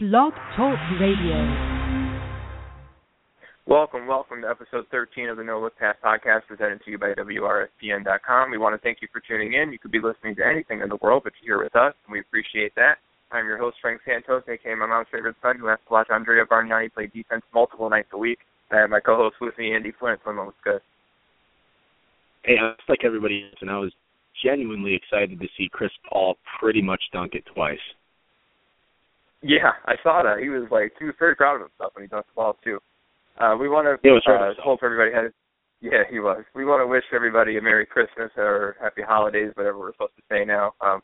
Blog Talk Radio. Welcome, welcome to episode 13 of the No Look Pass podcast presented to you by WRSPN.com. We want to thank you for tuning in. You could be listening to anything in the world, but you're here with us, and we appreciate that. I'm your host, Frank Santos, aka my mom's favorite son, who has to watch Andrea Bargnani play defense multiple nights a week. I have my co-host with me, Andy Flint. Flint, what's good? Hey, just like everybody else, and I was genuinely excited to see Chris Paul pretty much dunk it twice. Yeah, I saw that. He was like he was very proud of himself when he dunked the ball too. Uh, we want to uh, hope everybody had. Yeah, he was. We want to wish everybody a Merry Christmas or Happy Holidays, whatever we're supposed to say now. Um,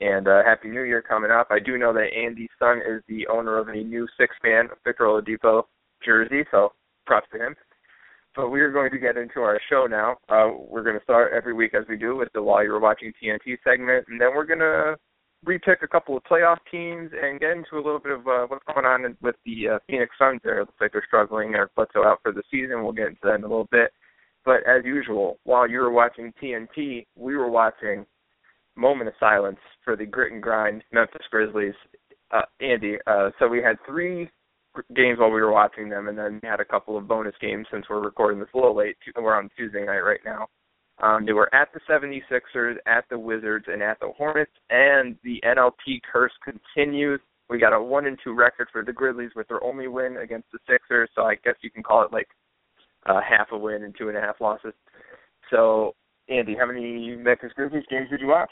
and uh, Happy New Year coming up. I do know that Andy's son is the owner of a new six-man Victor Oladipo jersey, so props to him. But we are going to get into our show now. Uh, we're going to start every week as we do with the While You Were Watching TNT segment, and then we're going to repick a couple of playoff teams and get into a little bit of uh, what's going on with the uh, Phoenix Suns. There, it looks like they're struggling. Eric Bledsoe out for the season. We'll get into that in a little bit. But as usual, while you were watching TNT, we were watching moment of silence for the grit and grind Memphis Grizzlies. Uh, Andy, uh, so we had three games while we were watching them, and then we had a couple of bonus games since we're recording this a little late. We're on Tuesday night right now. Um, they were at the 76ers, at the Wizards, and at the Hornets, and the NLT curse continues. We got a one and two record for the Grizzlies with their only win against the Sixers, so I guess you can call it like uh, half a win and two and a half losses. So, Andy, how many Memphis Grizzlies games did you watch?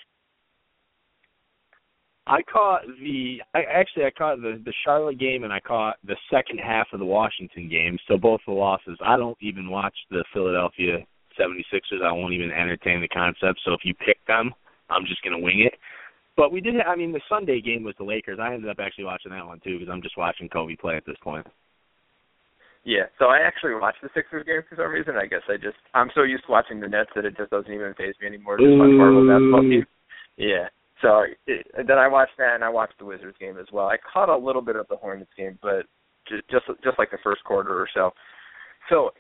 I caught the I actually I caught the the Charlotte game and I caught the second half of the Washington game, so both the losses. I don't even watch the Philadelphia 76ers. I won't even entertain the concept. So if you pick them, I'm just going to wing it. But we did. I mean, the Sunday game was the Lakers. I ended up actually watching that one too because I'm just watching Kobe play at this point. Yeah, so I actually watched the Sixers game for some reason. I guess I just I'm so used to watching the Nets that it just doesn't even phase me anymore. Just watch horrible basketball team. Yeah. So it, then I watched that and I watched the Wizards game as well. I caught a little bit of the Hornets game, but just, just like the first quarter or so. So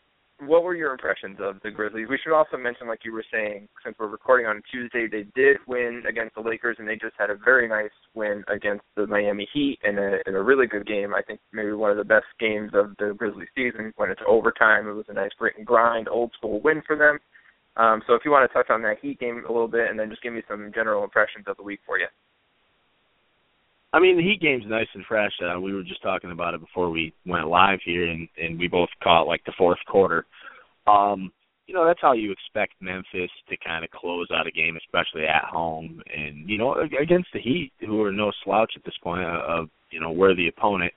what were your impressions of the Grizzlies? We should also mention, like you were saying, since we're recording on Tuesday, they did win against the Lakers, and they just had a very nice win against the Miami Heat in a in a really good game. I think maybe one of the best games of the Grizzlies season. When it's overtime, it was a nice grit and grind, old school win for them. Um, so if you want to touch on that Heat game a little bit, and then just give me some general impressions of the week for you. I mean, the Heat game's nice and fresh. Uh, we were just talking about it before we went live here, and and we both caught like the fourth quarter. Um, you know, that's how you expect Memphis to kind of close out a game, especially at home, and you know, against the Heat, who are no slouch at this point uh, of you know worthy opponent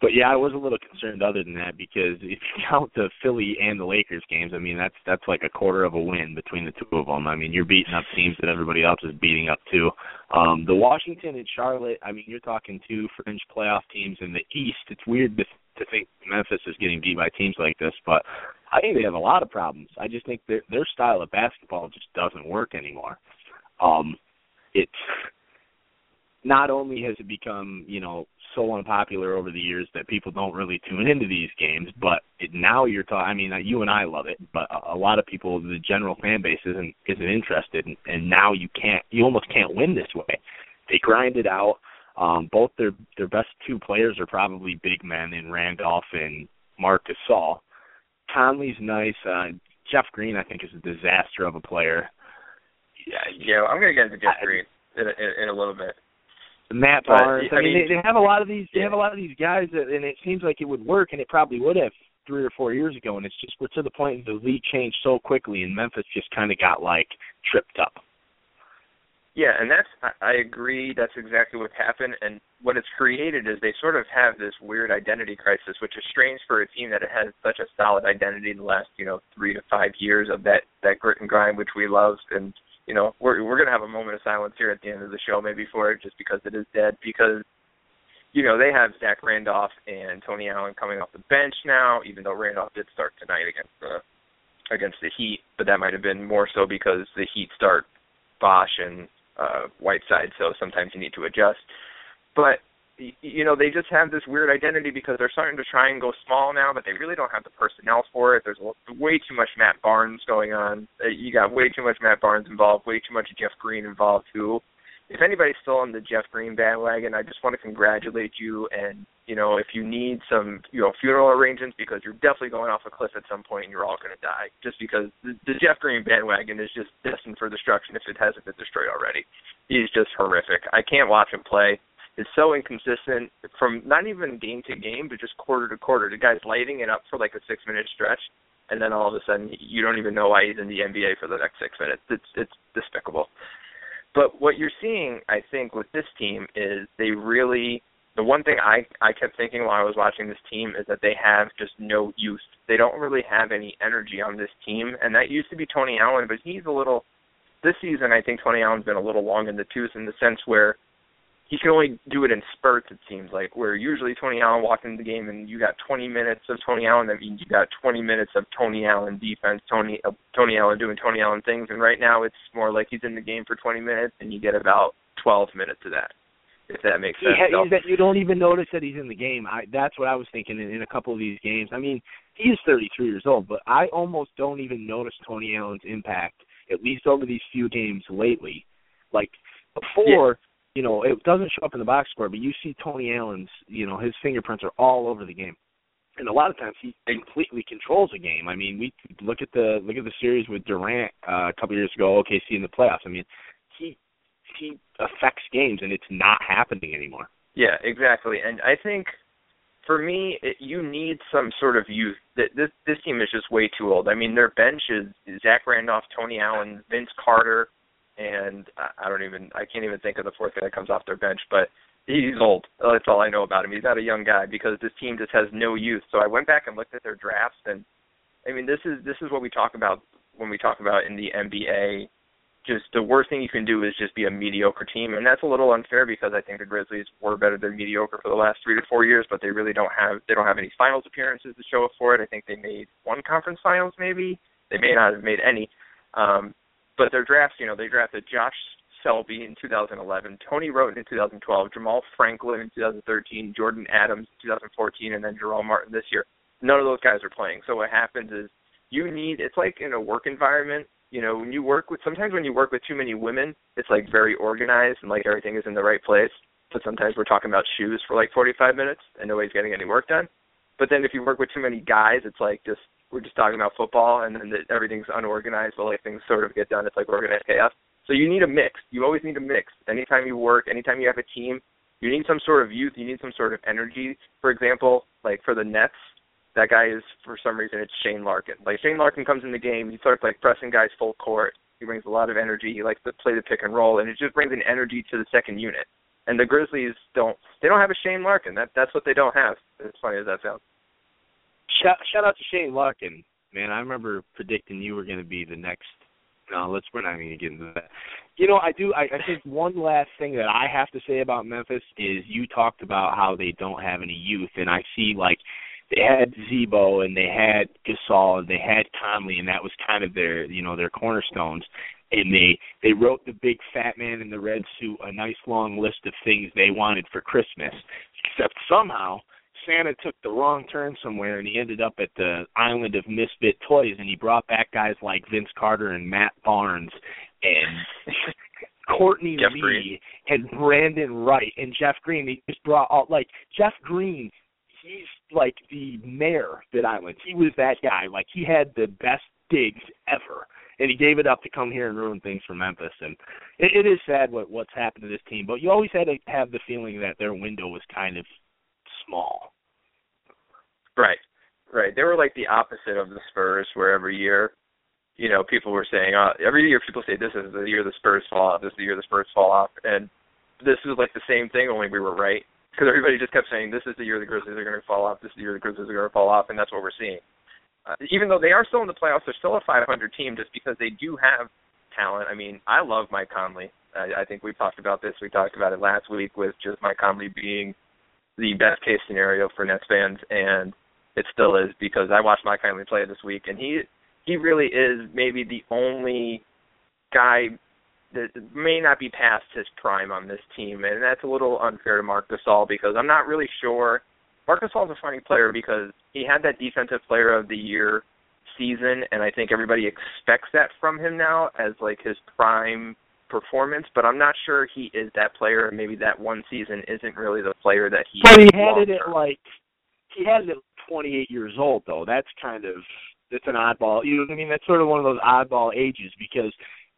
but yeah, I was a little concerned other than that because if you count the Philly and the Lakers games, I mean that's that's like a quarter of a win between the two of them. I mean you're beating up teams that everybody else is beating up too. Um, the Washington and Charlotte, I mean you're talking two fringe playoff teams in the East. It's weird to to think Memphis is getting beat by teams like this, but I think they have a lot of problems. I just think their their style of basketball just doesn't work anymore. Um, it's not only has it become you know so unpopular over the years that people don't really tune into these games. But it, now you're talking. I mean, you and I love it, but a, a lot of people, the general fan base, isn't isn't interested. And, and now you can't. You almost can't win this way. They grind it out. Um, both their their best two players are probably big men in Randolph and Marc Gasol. Conley's nice. Uh, Jeff Green, I think, is a disaster of a player. Yeah, yeah. I'm gonna get into Jeff Green in a, in, in a little bit. Matt Barnes. But, I, I mean, they, they have a lot of these. They have a lot of these guys, that, and it seems like it would work, and it probably would have three or four years ago. And it's just we're to the point the league changed so quickly, and Memphis just kind of got like tripped up. Yeah, and that's I agree. That's exactly what happened, and what it's created is they sort of have this weird identity crisis, which is strange for a team that has such a solid identity in the last you know three to five years of that that grit and grind, which we love, and you know, we're we're gonna have a moment of silence here at the end of the show, maybe for it, just because it is dead. Because, you know, they have Zach Randolph and Tony Allen coming off the bench now, even though Randolph did start tonight against the against the Heat, but that might have been more so because the Heat start Bosh and uh, Whiteside, so sometimes you need to adjust. But you know they just have this weird identity because they're starting to try and go small now, but they really don't have the personnel for it. There's way too much Matt Barnes going on. Uh, you got way too much Matt Barnes involved, way too much Jeff Green involved too, if anybody's still on the Jeff Green bandwagon, I just want to congratulate you. And you know, if you need some you know funeral arrangements because you're definitely going off a cliff at some point and you're all going to die, just because the, the Jeff Green bandwagon is just destined for destruction if it hasn't been destroyed already. He's just horrific. I can't watch him play. It's so inconsistent from not even game to game, but just quarter to quarter. The guy's lighting it up for like a six minute stretch, and then all of a sudden you don't even know why he's in the NBA for the next six minutes. It's it's despicable. But what you're seeing, I think, with this team is they really the one thing I I kept thinking while I was watching this team is that they have just no youth. They don't really have any energy on this team, and that used to be Tony Allen, but he's a little. This season, I think Tony Allen's been a little long in the tooth in the sense where he can only do it in spurts. It seems like where usually Tony Allen walked into the game and you got 20 minutes of Tony Allen. That means you got 20 minutes of Tony Allen defense, Tony uh, Tony Allen doing Tony Allen things. And right now it's more like he's in the game for 20 minutes and you get about 12 minutes of that. If that makes sense. Yeah, that you don't even notice that he's in the game. I that's what I was thinking in, in a couple of these games. I mean, he is 33 years old, but I almost don't even notice Tony Allen's impact at least over these few games lately. Like before. Yeah you know, it doesn't show up in the box score, but you see Tony Allen's, you know, his fingerprints are all over the game. And a lot of times he completely controls a game. I mean, we look at the look at the series with Durant uh, a couple years ago, OKC in the playoffs. I mean, he he affects games, and it's not happening anymore. Yeah, exactly. And I think for me, it, you need some sort of youth. This this team is just way too old. I mean, their bench is Zach Randolph, Tony Allen, Vince Carter, and I don't even I can't even think of the fourth guy that comes off their bench, but he's old. That's all I know about him. He's not a young guy because this team just has no youth. So I went back and looked at their drafts, and I mean this is this is what we talk about when we talk about in the NBA. Just the worst thing you can do is just be a mediocre team, and that's a little unfair because I think the Grizzlies were better than mediocre for the last three to four years, but they really don't have they don't have any finals appearances to show up for it. I think they made one conference finals, maybe they may not have made any. Um, but their drafts, you know, they drafted Josh Selby in 2011, Tony Wroten in 2012, Jamaal Franklin in 2013, Jordan Adams in 2014, and then Jarell Martin this year. None of those guys are playing. So what happens is you need it's like in a work environment, you know, when you work with sometimes when you work with too many women, it's like very organized and like everything is in the right place. But sometimes we're talking about shoes for like 45 minutes and nobody's getting any work done. But then if you work with too many guys, it's like just we're just talking about football and then the, everything's unorganized, but like things sort of get done. It's like organized chaos. So you need a mix. You always need a mix. Anytime you work, anytime you have a team, you need some sort of youth. You need some sort of energy. For example, like for the Nets, that guy is for some reason it's Shane Larkin. Like Shane Larkin comes in the game, he starts like pressing guys full court. He brings a lot of energy. He likes to play the pick and roll, and it just brings an energy to the second unit. And the Grizzlies don't. They don't have a Shane Larkin. That that's what they don't have. As funny as that sounds. Shout, shout out to Shane Larkin, man. I remember predicting you were going to be the next. No, let's we're not going to get into that. You know, I do. I, I think one last thing that I have to say about Memphis is you talked about how they don't have any youth, and I see like they had Z-Bo and they had Gasol and they had Conley, and that was kind of their you know their cornerstones. And they they wrote the big fat man in the red suit a nice long list of things they wanted for Christmas, except somehow Santa took the wrong turn somewhere and he ended up at the island of misfit toys and he brought back guys like Vince Carter and Matt Barnes and Courtney Jeff Lee Green. and Brandon Wright and Jeff Green. He just brought all like Jeff Green. He's like the mayor of that island. He was that guy. Like he had the best digs ever, and he gave it up to come here and ruin things for Memphis. And it, it is sad what what's happened to this team. But you always had to have the feeling that their window was kind of small. Right, right. They were like the opposite of the Spurs, where every year, you know, people were saying, uh, every year people say this is the year the Spurs fall off, this is the year the Spurs fall off, and this is like the same thing, only we were right because everybody just kept saying this is the year the Grizzlies are going to fall off, this is the year the Grizzlies are going to fall off, and that's what we're seeing. Uh, even though they are still in the playoffs, they're still a 500 team just because they do have talent. I mean, I love Mike Conley. I, I think we talked about this. We talked about it last week with just Mike Conley being the best case scenario for Nets fans, and it still is because I watched Mike Conley play this week, and he he really is maybe the only guy that may not be past his prime on this team, and that's a little unfair to Marc Gasol because I'm not really sure. Marc Gasol's a funny player because he had that Defensive Player of the Year season, and I think everybody expects that from him now as like his prime performance, but I'm not sure he is that player. Maybe that one season isn't really the player that he. But he is had it at like he had it at 28 years old though. That's kind of that's an oddball. You know what I mean? That's sort of one of those oddball ages because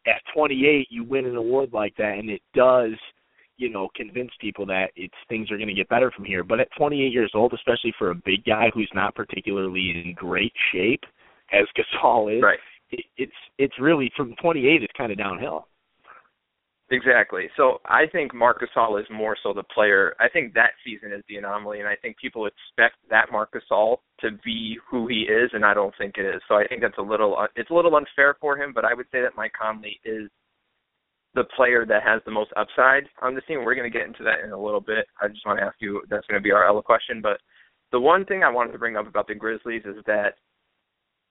at 28 you win an award like that, and it does you know convince people that it's things are going to get better from here. But at 28 years old, especially for a big guy who's not particularly in great shape, as Gasol is, right. it, it's it's really from 28 it's kind of downhill. Exactly. So I think Marc Gasol is more so the player. I think that season is the anomaly, and I think people expect that Marc Gasol to be who he is, and I don't think it is. So I think that's a little uh, it's a little unfair for him. But I would say that Mike Conley is the player that has the most upside on the team. We're going to get into that in a little bit. I just want to ask you that's going to be our Ella question. But the one thing I wanted to bring up about the Grizzlies is that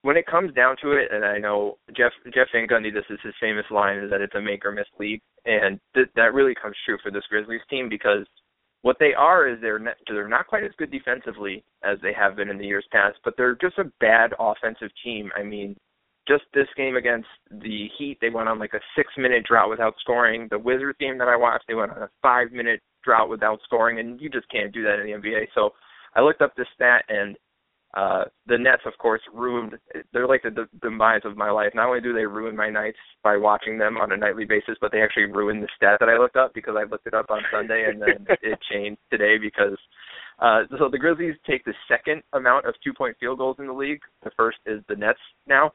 when it comes down to it, and I know Jeff Jeff Van Gundy, this is his famous line, is that it's a make or miss league, and th- that really comes true for this Grizzlies team because what they are is they're not, they're not quite as good defensively as they have been in the years past, but they're just a bad offensive team. I mean, just this game against the Heat, they went on like a six minute drought without scoring. The Wizards game that I watched, they went on a five minute drought without scoring, and you just can't do that in the NBA. So I looked up this stat and uh the Nets, of course, ruined. They're like the, the demise of my life. Not only do they ruin my nights by watching them on a nightly basis, but they actually ruined the stat that I looked up because I looked it up on Sunday and then it changed today because. Uh, so the Grizzlies take the second amount of two-point field goals in the league. The first is the Nets now,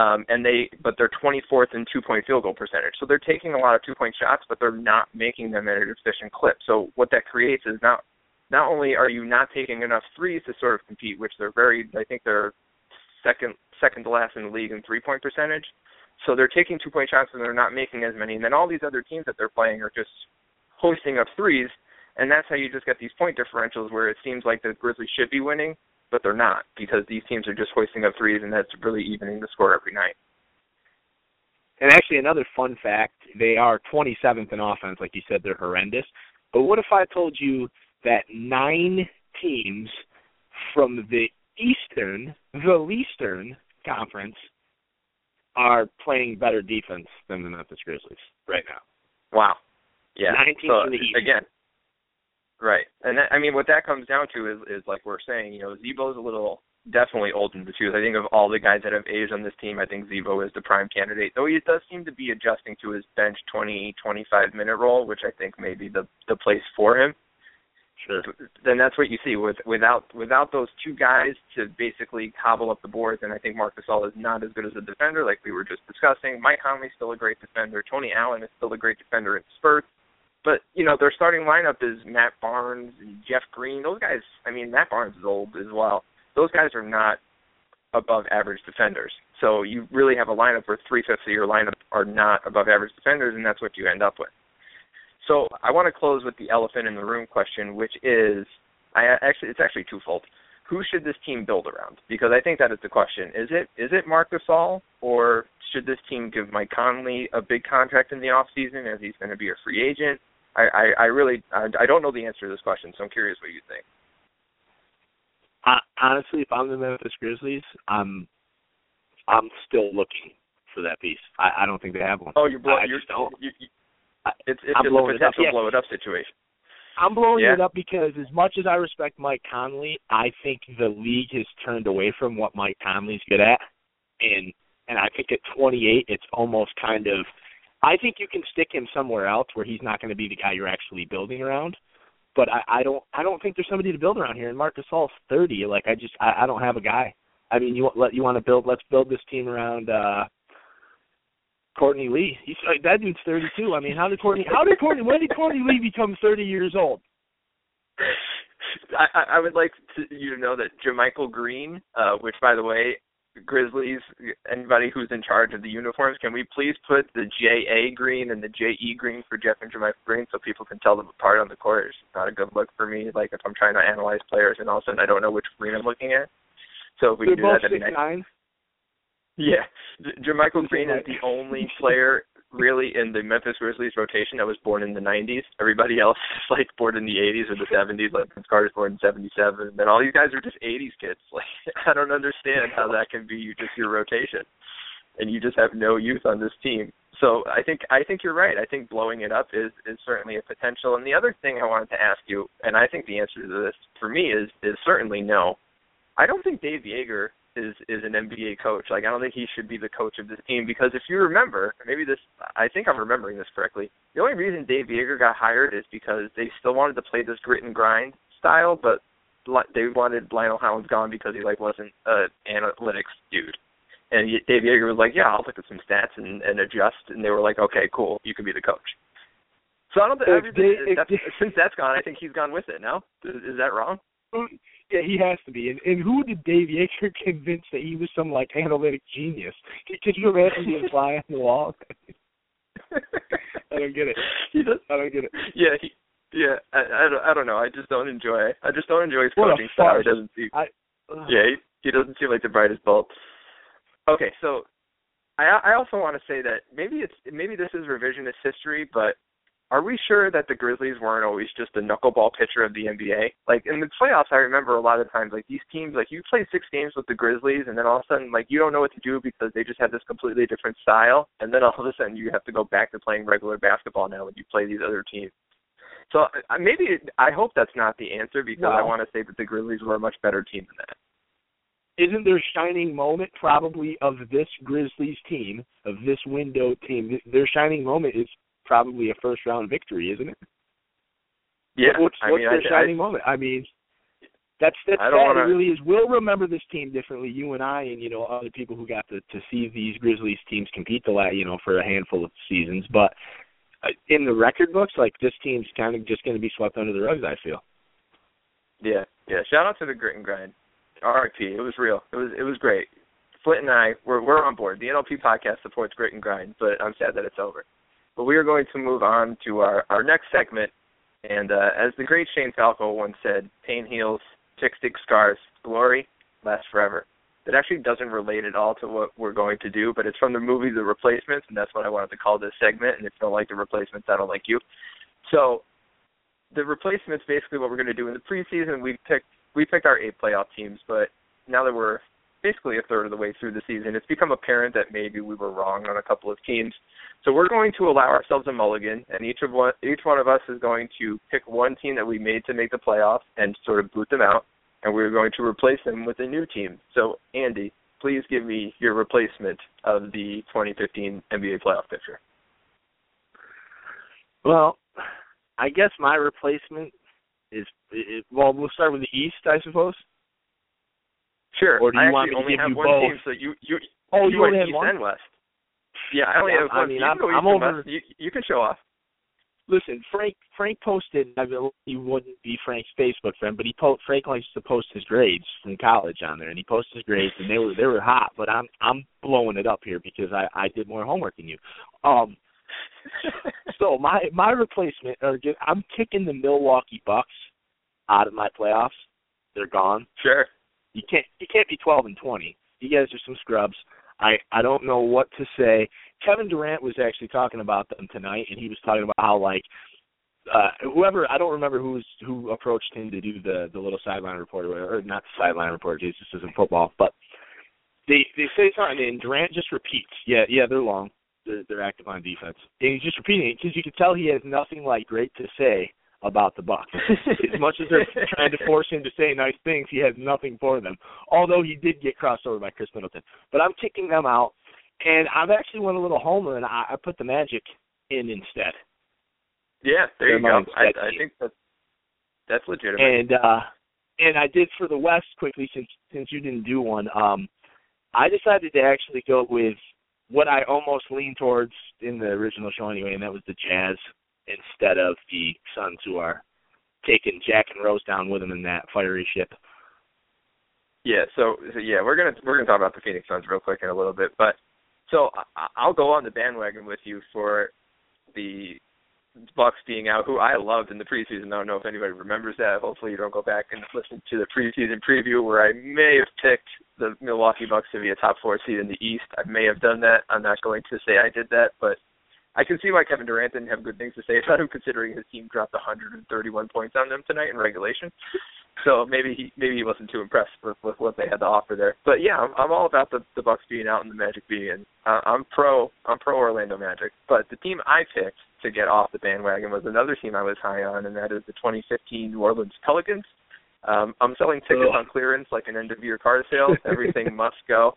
um, and they but they're 24th in two-point field goal percentage. So they're taking a lot of two-point shots, but they're not making them at an efficient clip. So what that creates is not not only are you not taking enough threes to sort of compete, which they're very, I think they're second second to last in the league in three point percentage. So they're taking two point shots and they're not making as many. And then all these other teams that they're playing are just hoisting up threes, and that's how you just get these point differentials where it seems like the Grizzlies should be winning, but they're not because these teams are just hoisting up threes, and that's really evening the score every night. And actually, another fun fact: they are 27th in offense. Like you said, they're horrendous. But what if I told you that nine teams from the Eastern, the Eastern Conference, are playing better defense than the Memphis Grizzlies right now? Wow. Yeah. Nine teams so, from the East. Again. Right. And that, I mean what that comes down to is is like we're saying, you know, Z-Bo's a little definitely old in the tooth. I think of all the guys that have aged on this team, I think Z-Bo is the prime candidate. Though he does seem to be adjusting to his bench 20, 25 minute role, which I think may be the the place for him. Sure. Then that's what you see with without without those two guys to basically cobble up the boards. And I think Marc Gasol is not as good as a defender, like we were just discussing. Mike Conley's still a great defender. Tony Allen is still a great defender in spurts. But you know their starting lineup is Matt Barnes and Jeff Green. Those guys, I mean Matt Barnes is old as well. Those guys are not above average defenders. So you really have a lineup where three fifths of your lineup are not above average defenders, and that's what you end up with. So I want to close with the elephant in the room question, which is, I actually it's actually twofold. Who should this team build around? Because I think that is the question. Is it is it Marc Gasol, or should this team give Mike Conley a big contract in the off season as he's going to be a free agent? I, I, I really I, I don't know the answer to this question, so I'm curious what you think. Uh, honestly, if I'm the Memphis Grizzlies, I'm I'm still looking for that piece. I, I don't think they have one. Oh, you're blowing. I you're don't. you, you, it's it's I'm just a blowing it up, potential yeah. blow it up situation. I'm blowing Yeah. it up because as much as I respect Mike Conley, I think the league has turned away from what Mike Conley's good at, and and I think at 28, it's almost kind of. I think you can stick him somewhere else where he's not going to be the guy you're actually building around. But I, I don't. I don't think there's somebody to build around here. And Marc Gasol's 30. Like I just. I, I don't have a guy. I mean, you want let you want to build. Let's build this team around. uh Courtney Lee. He's like, that dude's 32. I mean, how did Courtney? How did Courtney? When did Courtney Lee become 30 years old? I, I- I would like to, you to know that JaMychal Green, uh, which by the way, Grizzlies, anybody who's in charge of the uniforms, can we please put the JA green and the JE green for Jeff and JaMychal Green so people can tell them apart on the court? It's not a good look for me. Like if I'm trying to analyze players and all of a sudden I don't know which green I'm looking at. So if we They're can do that, that'd be nice. nine. Yeah, J- JaMychal Green is the only player really in the Memphis Grizzlies rotation that was born in the 90s. Everybody else is like born in the 80s or the 70s. Like Vince Carter's born in 77. And then all these guys are just 80s kids. Like I don't understand how that can be just your rotation, and you just have no youth on this team. so I think I think you're right. I think blowing it up is is certainly a potential. And the other thing I wanted to ask you, and I think the answer to this for me is is certainly no. I don't think Dave Joerger is is an NBA coach. Like I don't think he should be the coach of this team because if you remember, maybe this I think I'm remembering this correctly. The only reason Dave Joerger got hired is because they still wanted to play this grit and grind style, but they wanted Lionel Hollins gone because he like wasn't an analytics dude. And Dave Joerger was like, "Yeah, I'll look at some stats and, and adjust." And they were like, "Okay, cool, you can be the coach." So I don't think that's, since that's gone, I think he's gone with it. No, is, is that wrong? Yeah, he has to be. And, and who did Dave Joerger convince that he was some like analytic genius? Could you imagine the fly on the wall? I don't get it. He does, I don't get it. Yeah, he, yeah. I, I don't. I don't know. I just don't enjoy. I just don't enjoy his coaching style. He doesn't seem. I, uh, yeah, he, he doesn't seem like the brightest bulb. Okay, so I I also want to say that maybe it's maybe this is revisionist history, but are we sure that the Grizzlies weren't always just a knuckleball pitcher of the NBA? Like in the playoffs, I remember a lot of times like these teams, like you play six games with the Grizzlies, and then all of a sudden like you don't know what to do because they just have this completely different style, and then all of a sudden you have to go back to playing regular basketball now when you play these other teams. So uh, maybe I hope that's not the answer because no. I want to say that the Grizzlies were a much better team than that. Isn't their shining moment probably of this Grizzlies team, of this window team? Their shining moment is probably a first round victory, isn't it? Yeah, what's, I what's mean, their I, shining I, moment? I mean, that's that's sad. Wanna... It really is. We'll remember this team differently. You and I, and you know other people who got to to see these Grizzlies teams compete the last, you know, for a handful of seasons. But uh, in the record books, like this team's kind of just going to be swept under the rugs. I feel. Yeah, yeah. Shout out to the grit and grind. RIP. It was real. It was it was great. Flint and I, we're we're on board. The NLP podcast supports grit and grind, but I'm sad that it's over. But we are going to move on to our, our next segment. And uh, as the great Shane Falco once said, pain heals, tick stick scars, glory lasts forever. That actually doesn't relate at all to what we're going to do, but it's from the movie The Replacements, and that's what I wanted to call this segment. And if you don't like The Replacements, I don't like you. So the replacements basically what we're going to do in the preseason. We picked we picked our eight playoff teams, but now that we're basically a third of the way through the season, it's become apparent that maybe we were wrong on a couple of teams. So we're going to allow ourselves a mulligan, and each of one, each one of us is going to pick one team that we made to make the playoffs and sort of boot them out, and we're going to replace them with a new team. So Andy, please give me your replacement of the 2015 NBA playoff picture. Well, I guess my replacement is it, well, we'll start with the East, I suppose. Sure. Or do you I want me to only give have you one both? team, so you you oh you, you only have East one? and West. Yeah, I only yeah, have one. I mean, you I'm, can I'm over. West. You, you can show off. Listen, Frank Frank posted. I mean, he wouldn't be Frank's Facebook friend, but he po- Frank likes to post his grades from college on there, and he posted his grades, and they were they were hot. But I'm I'm blowing it up here because I I did more homework than you. Um, so my my replacement, or just, I'm kicking the Milwaukee Bucks out of my playoffs. They're gone. Sure. You can't you can't be 12 and 20. You guys are some scrubs. I I don't know what to say. Kevin Durant was actually talking about them tonight, and he was talking about how like uh whoever I don't remember who's who approached him to do the the little sideline report or, or not sideline report. Jesus isn't football, but they they say something and Durant just repeats. Yeah, yeah, they're long. They're, they're active on defense, and he's just repeating it because you can tell he has nothing like great to say about the Bucks. as much as they're trying to force him to say nice things, he has nothing for them. Although he did get crossed over by Khris Middleton, but I'm kicking them out, and I've actually went a little homer and I, I put the Magic in instead. Yeah, there They're you go. I, I think that's that's legitimate. And uh and I did for the West quickly since since you didn't do one. Um I decided to actually go with what I almost leaned towards in the original show anyway, and that was the Jazz instead of the Suns, who are taking Jack and Rose down with them in that fiery ship. Yeah, so, so yeah, we're gonna we're gonna talk about the Phoenix Suns real quick in a little bit, but so I, I'll go on the bandwagon with you for the Bucks being out, who I loved in the preseason. I don't know if anybody remembers that. Hopefully, you don't go back and listen to the preseason preview where I may have picked the Milwaukee Bucks to be a top four seed in the East. I may have done that. I'm not going to say I did that, but I can see why Kevin Durant didn't have good things to say about him, considering his team dropped 131 points on them tonight in regulation. So maybe he maybe he wasn't too impressed with, with what they had to offer there. But yeah, I'm, I'm all about the the Bucks being out and the Magic being in. Uh, I'm pro I'm pro Orlando Magic. But the team I picked to get off the bandwagon was another team I was high on, and that is the 2015 New Orleans Pelicans. Um, I'm selling tickets on clearance like an end of year car sale. Everything must go.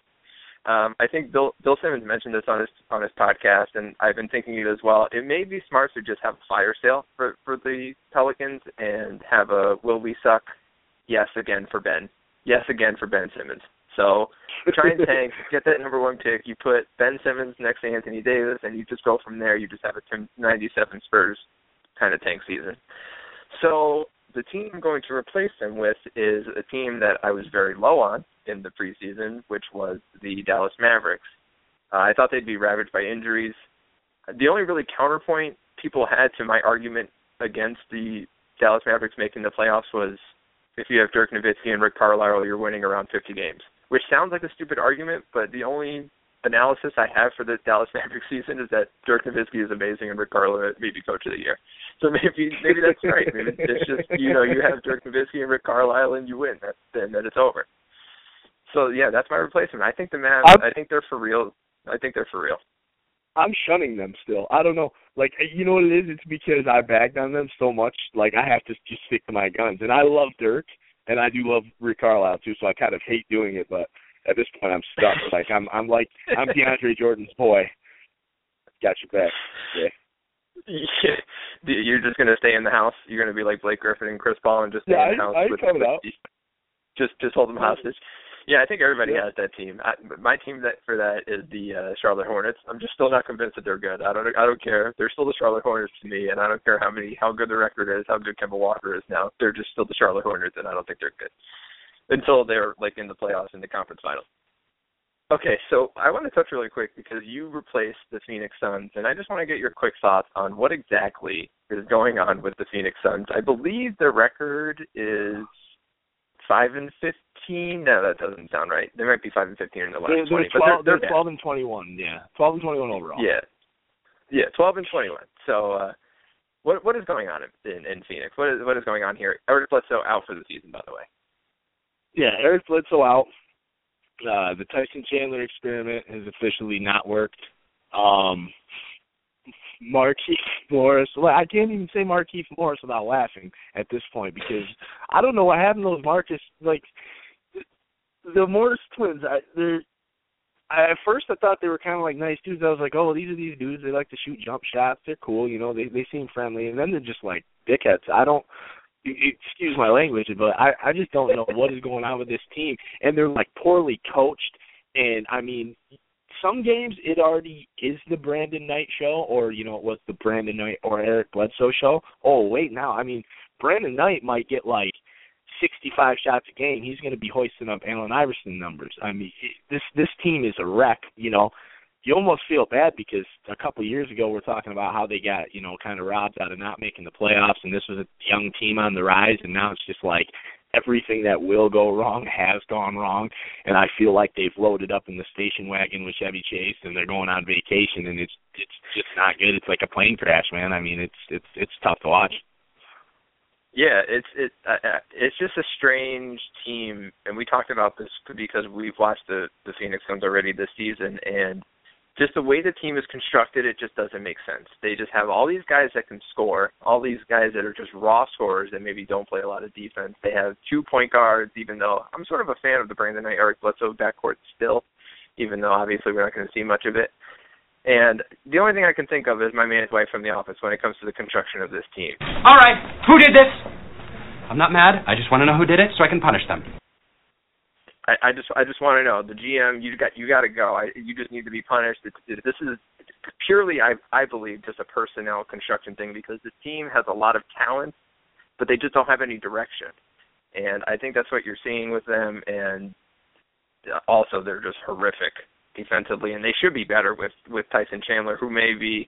Um, I think Bill Bill Simmons mentioned this on his on his podcast, and I've been thinking it as well. It may be smart to just have a fire sale for for the Pelicans and have a will we suck? Yes again for Ben. Yes again for Ben Simmons. So try and tank, get that number one pick. You put Ben Simmons next to Anthony Davis, and you just go from there. You just have a 97 Spurs kind of tank season. So the team I'm going to replace him with is a team that I was very low on in the preseason, which was the Dallas Mavericks. Uh, I thought they'd be ravaged by injuries. The only really counterpoint people had to my argument against the Dallas Mavericks making the playoffs was if you have Dirk Nowitzki and Rick Carlisle, you're winning around 50 games, which sounds like a stupid argument, but the only analysis I have for the Dallas Mavericks season is that Dirk Nowitzki is amazing and Rick Carlisle may be coach of the year. So maybe maybe that's right. Maybe it's just you know you have Dirk Nowitzki and Rick Carlisle and you win. That then then it's over. So yeah, that's my replacement. I think the Mavs. I'm, I think they're for real. I think they're for real. I'm shunning them still. I don't know. Like you know what it is? It's because I bagged on them so much. Like I have to just stick to my guns. And I love Dirk, and I do love Rick Carlisle too. So I kind of hate doing it, but at this point I'm stuck. like I'm I'm like I'm DeAndre Jordan's boy. Got your back. Yeah. Yeah. You're just gonna stay in the house. You're gonna be like Blake Griffin and Chris Paul and just stay yeah, in the house I, I with, with out. just just hold them hostage. Yeah, I think everybody Yeah. has that team. I, my team that for that is the uh, Charlotte Hornets. I'm just still not convinced that they're good. I don't I don't care. They're still the Charlotte Hornets to me, and I don't care how many how good the record is, how good Kemba Walker is now. They're just still the Charlotte Hornets, and I don't think they're good until they're like in the playoffs in the conference finals. Okay, so I want to touch really quick because you replaced the Phoenix Suns, and I just want to get your quick thoughts on what exactly is going on with the Phoenix Suns. I believe their record is five and fifteen. No, that doesn't sound right. They might be five and fifteen in the last They're, twenty, they're but twelve. they're, They're twelve and twenty-one. Yeah, twelve and twenty-one overall. yeah, yeah, twelve and twenty-one. So, uh, what what is going on in, in, in Phoenix? What is what is going on here? Eric Bledsoe out for the season, by the way. Yeah, Eric Bledsoe out. Uh, the Tyson Chandler experiment has officially not worked. Um, Markieff Morris. Well, I can't even say Markieff Morris without laughing at this point because I don't know what happened to those Marcus. Like the Morris twins, I, they're. I, at first, I thought they were kind of like nice dudes. I was like, oh, these are these dudes. They like to shoot jump shots. They're cool, you know. They they seem friendly, and then they're just like dickheads. I don't excuse my language, but I I just don't know what is going on with this team, and they're like poorly coached. And I mean, some games it already is the Brandon Knight show, or you know, it was the Brandon Knight or Eric Bledsoe show. Oh wait, now I mean, Brandon Knight might get like 65 shots a game. He's going to be hoisting up Allen Iverson numbers. I mean, this this team is a wreck. You know, you almost feel bad because a couple years ago we're talking about how they got you know kind of robbed out of not making the playoffs, and this was a young team on the rise, and now it's just like everything that will go wrong has gone wrong, and I feel like they've loaded up in the station wagon with Chevy Chase, and they're going on vacation, and it's it's just not good. It's like a plane crash, man. I mean, it's it's it's tough to watch. Yeah, it's it uh, it's just a strange team, and we talked about this because we've watched the the Phoenix Suns already this season, and just the way the team is constructed, it just doesn't make sense. They just have all these guys that can score, all these guys that are just raw scorers that maybe don't play a lot of defense. They have two point guards, even though I'm sort of a fan of the Brandon Knight Eric Bledsoe backcourt still, even though obviously we're not going to see much of it. And the only thing I can think of is my man's wife from the office when it comes to the construction of this team. All right, who did this? I'm not mad. I just want to know who did it so I can punish them. I, I just I just want to know the GM you got you got to go. I, you just need to be punished. It, it, this is purely I I believe just a personnel construction thing because the team has a lot of talent, but they just don't have any direction. And I think that's what you're seeing with them. And also they're just horrific defensively, and they should be better with with Tyson Chandler, who may be.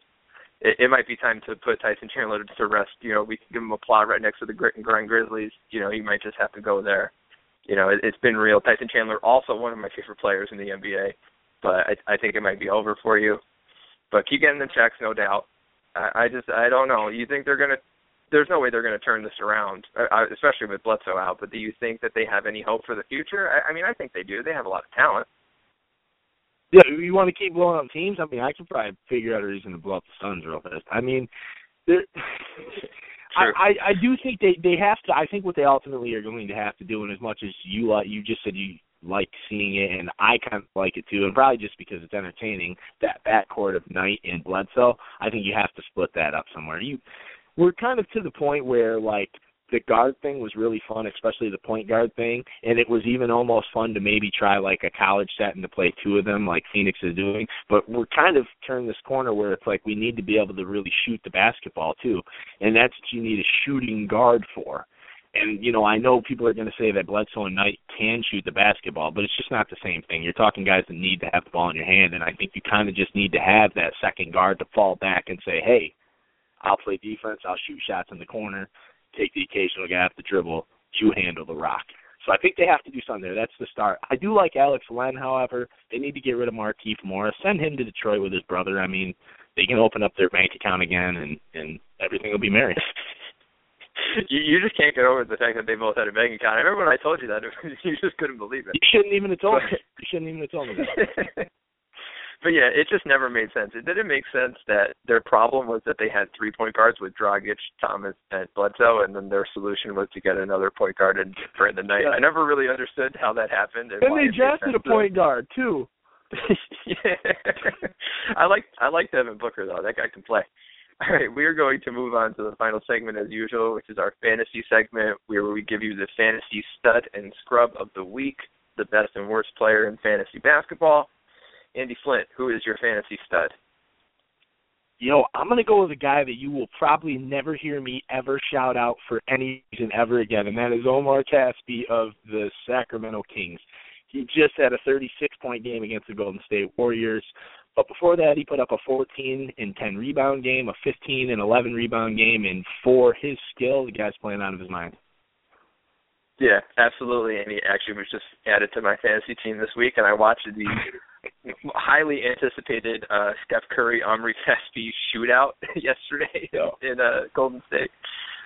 It, it might be time to put Tyson Chandler to rest. You know, we can give him a plot right next to the Grit and Grind Grizzlies. You know, he might just have to go there. You know, it, it's been real. Tyson Chandler, also one of my favorite players in the NBA, but I, I think it might be over for you. But keep getting the checks, no doubt. I, I just, I don't know. You think they're gonna there's no way they're to turn this around, uh, uh, especially with Bledsoe out. But do you think that they have any hope for the future? I, I mean, I think they do. They have a lot of talent. Yeah, you want to keep blowing up teams? I mean, I could probably figure out a reason to blow up the Suns real fast. I mean, I, I I do think they they have to. I think what they ultimately are going to have to do, and as much as you like, you just said you like seeing it, and I kind of like it too, and probably just because it's entertaining. That backcourt of Knight and Bledsoe, I think you have to split that up somewhere. You, we're kind of to the point where like the guard thing was really fun, especially the point guard thing, and it was even almost fun to maybe try like a college set and to play two of them like Phoenix is doing. But we're kind of turning this corner where it's like we need to be able to really shoot the basketball too, and that's what you need a shooting guard for. And you know, I know people are going to say that Bledsoe and Knight can shoot the basketball, but it's just not the same thing. You're talking guys that need to have the ball in your hand, and I think you kind of just need to have that second guard to fall back and say, "Hey, I'll play defense. I'll shoot shots in the corner take the occasional guy off the dribble. You handle the rock. So I think they have to do something there. That's the start. I do like Alex Len, however. They need to get rid of Markieff Morris. Send him to Detroit with his brother. I mean, they can open up their bank account again, and and everything will be merry. you you just can't get over the fact that they both had a bank account. I remember when I told you that you just couldn't believe it. You shouldn't even have told me. You shouldn't even have told me that. but yeah, it just never made sense. It didn't make sense that their problem was that they had three point guards with Dragic, Thomas, and Bledsoe, and then their solution was to get another point guard in the Knight. Yeah. I never really understood how that happened. And, and they drafted a point guard too. yeah, I like I like Devin Booker though. That guy can play. All right, we are going to move on to the final segment as usual, which is our fantasy segment, where we give you the fantasy stud and scrub of the week, the best and worst player in fantasy basketball. Andy Flint, who is your fantasy stud? Yo, I'm gonna go with a guy that you will probably never hear me ever shout out for any reason ever again, and that is Omri Casspi of the Sacramento Kings. He just had a 36 point game against the Golden State Warriors, but before that, he put up a 14 and 10 rebound game, a 15 and 11 rebound game, and for his skill, the guy's playing out of his mind. Yeah, absolutely. And he actually was just added to my fantasy team this week, and I watched the highly anticipated uh, Steph Curry Omri Casspi shootout yesterday in uh, Golden State.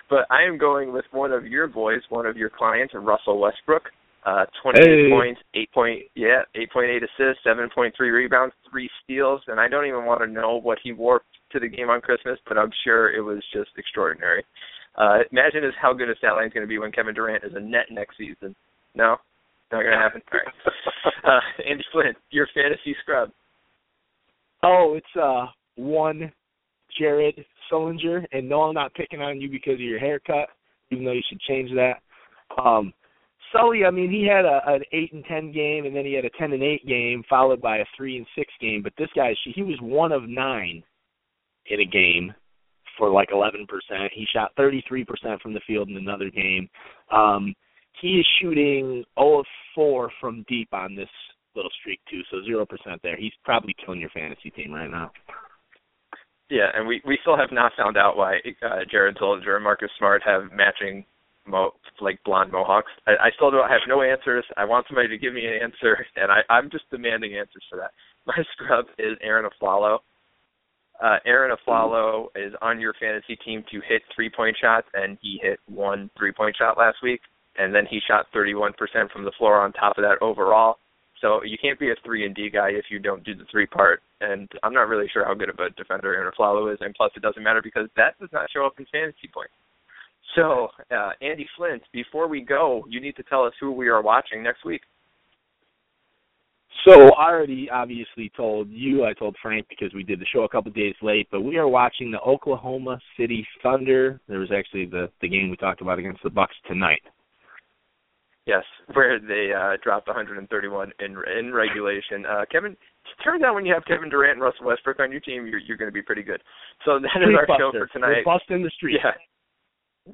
But I am going with one of your boys, one of your clients, Russell Westbrook. Uh, 28 hey. points, 8 point, yeah, 8.8 assists, 7.3 rebounds, three steals, and I don't even want to know what he wore to the game on Christmas, but I'm sure it was just extraordinary. Uh, imagine is how good a stat line is going to be when Kevin Durant is a net next season. No, not going to happen. All right. Uh, Andy Flint, your fantasy scrub. Oh, it's uh one Jared Sullinger, and no, I'm not picking on you because of your haircut, even though you should change that. Um, Sully, I mean, he had a, an eight and ten game, and then he had a ten and eight game, followed by a three and six game. But this guy, he was one of nine in a game for like 11%. He shot 33% from the field in another game. Um, he is shooting 0 of 4 from deep on this little streak too, so 0% there. He's probably killing your fantasy team right now. Yeah, and we we still have not found out why uh, Jared Sullinger and Marcus Smart have matching mo like blonde mohawks. I, I still don't have no answers. I want somebody to give me an answer, and I I'm just demanding answers for that. My scrub is Arron Afflalo. Uh, Arron Afflalo is on your fantasy team to hit three point shots, and he hit one three point shot last week, and then he shot 31% from the floor on top of that overall. So you can't be a three and D guy if you don't do the three part. And I'm not really sure how good of a defender Arron Afflalo is, and plus it doesn't matter because that does not show up in fantasy points. So uh, Andy Flint, before we go, you need to tell us who we are watching next week. So I already obviously told you, I told Frank because we did the show a couple days late, but we are watching the Oklahoma City Thunder. There was actually the the game we talked about against the Bucks tonight. Yes, where they uh dropped 131 in in regulation. Uh Kevin turns out when you have Kevin Durant and Russell Westbrook on your team, you're you're going to be pretty good. So that street is our buster. show for tonight. We're busting the street. Yeah.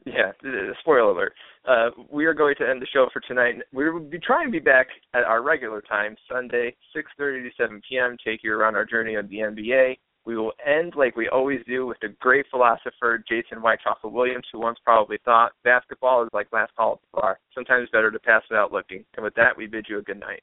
Yeah, spoiler alert. Uh, we are going to end the show for tonight. We will be trying to be back at our regular time, Sunday, 6.30 to 7 p.m., take you around our journey of the NBA. We will end like we always do with the great philosopher Jason White Chocolate Williams, who once probably thought basketball is like last call at the bar. Sometimes better to pass without looking. And with that, we bid you a good night.